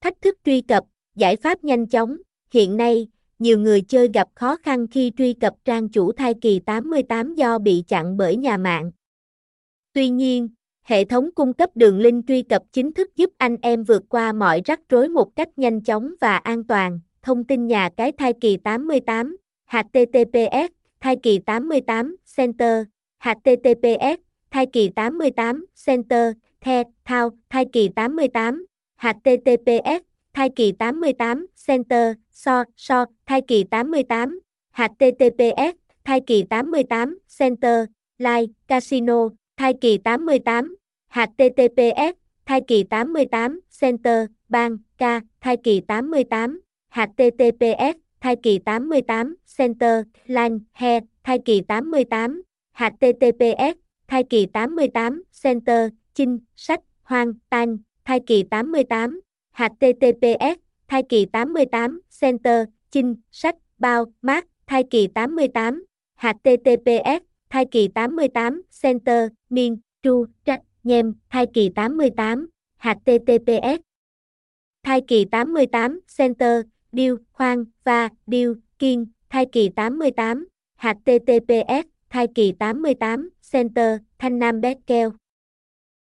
Thách thức truy cập, giải pháp nhanh chóng. Hiện nay, nhiều người chơi gặp khó khăn khi truy cập trang chủ thai kỳ 88 do bị chặn bởi nhà mạng. Tuy nhiên, hệ thống cung cấp đường link truy cập chính thức giúp anh em vượt qua mọi rắc rối một cách nhanh chóng và an toàn. Thông tin nhà cái thai kỳ 88, HTTPS, thai kỳ 88, Center, HTTPS, thai kỳ 88, Center, The, Thao, thai kỳ 88, HTTPS, thai kỳ 88, Center, So, So, thai kỳ 88, HTTPS, thai kỳ 88, Center, Live, Casino, thai kỳ 88, HTTPS, thai kỳ 88, Center, Bang, ca thai kỳ 88, HTTPS, thai kỳ 88, Center, Line, He, thai kỳ 88, HTTPS, thai kỳ 88, Center, Chinh, Sách, Hoang, Tan, thai kỳ 88, HTTPS, thai kỳ 88, Center, Chinh, Sách, Bao, Mát, thai kỳ 88, HTTPS, thai kỳ 88, Center, Miên, Chu, Trách, Nhem, thai kỳ 88, HTTPS. Thai kỳ 88, Center, Điêu, Khoan, và Điêu, Kiên, thai kỳ 88, HTTPS, thai kỳ 88, Center, Thanh Nam Bét Keo.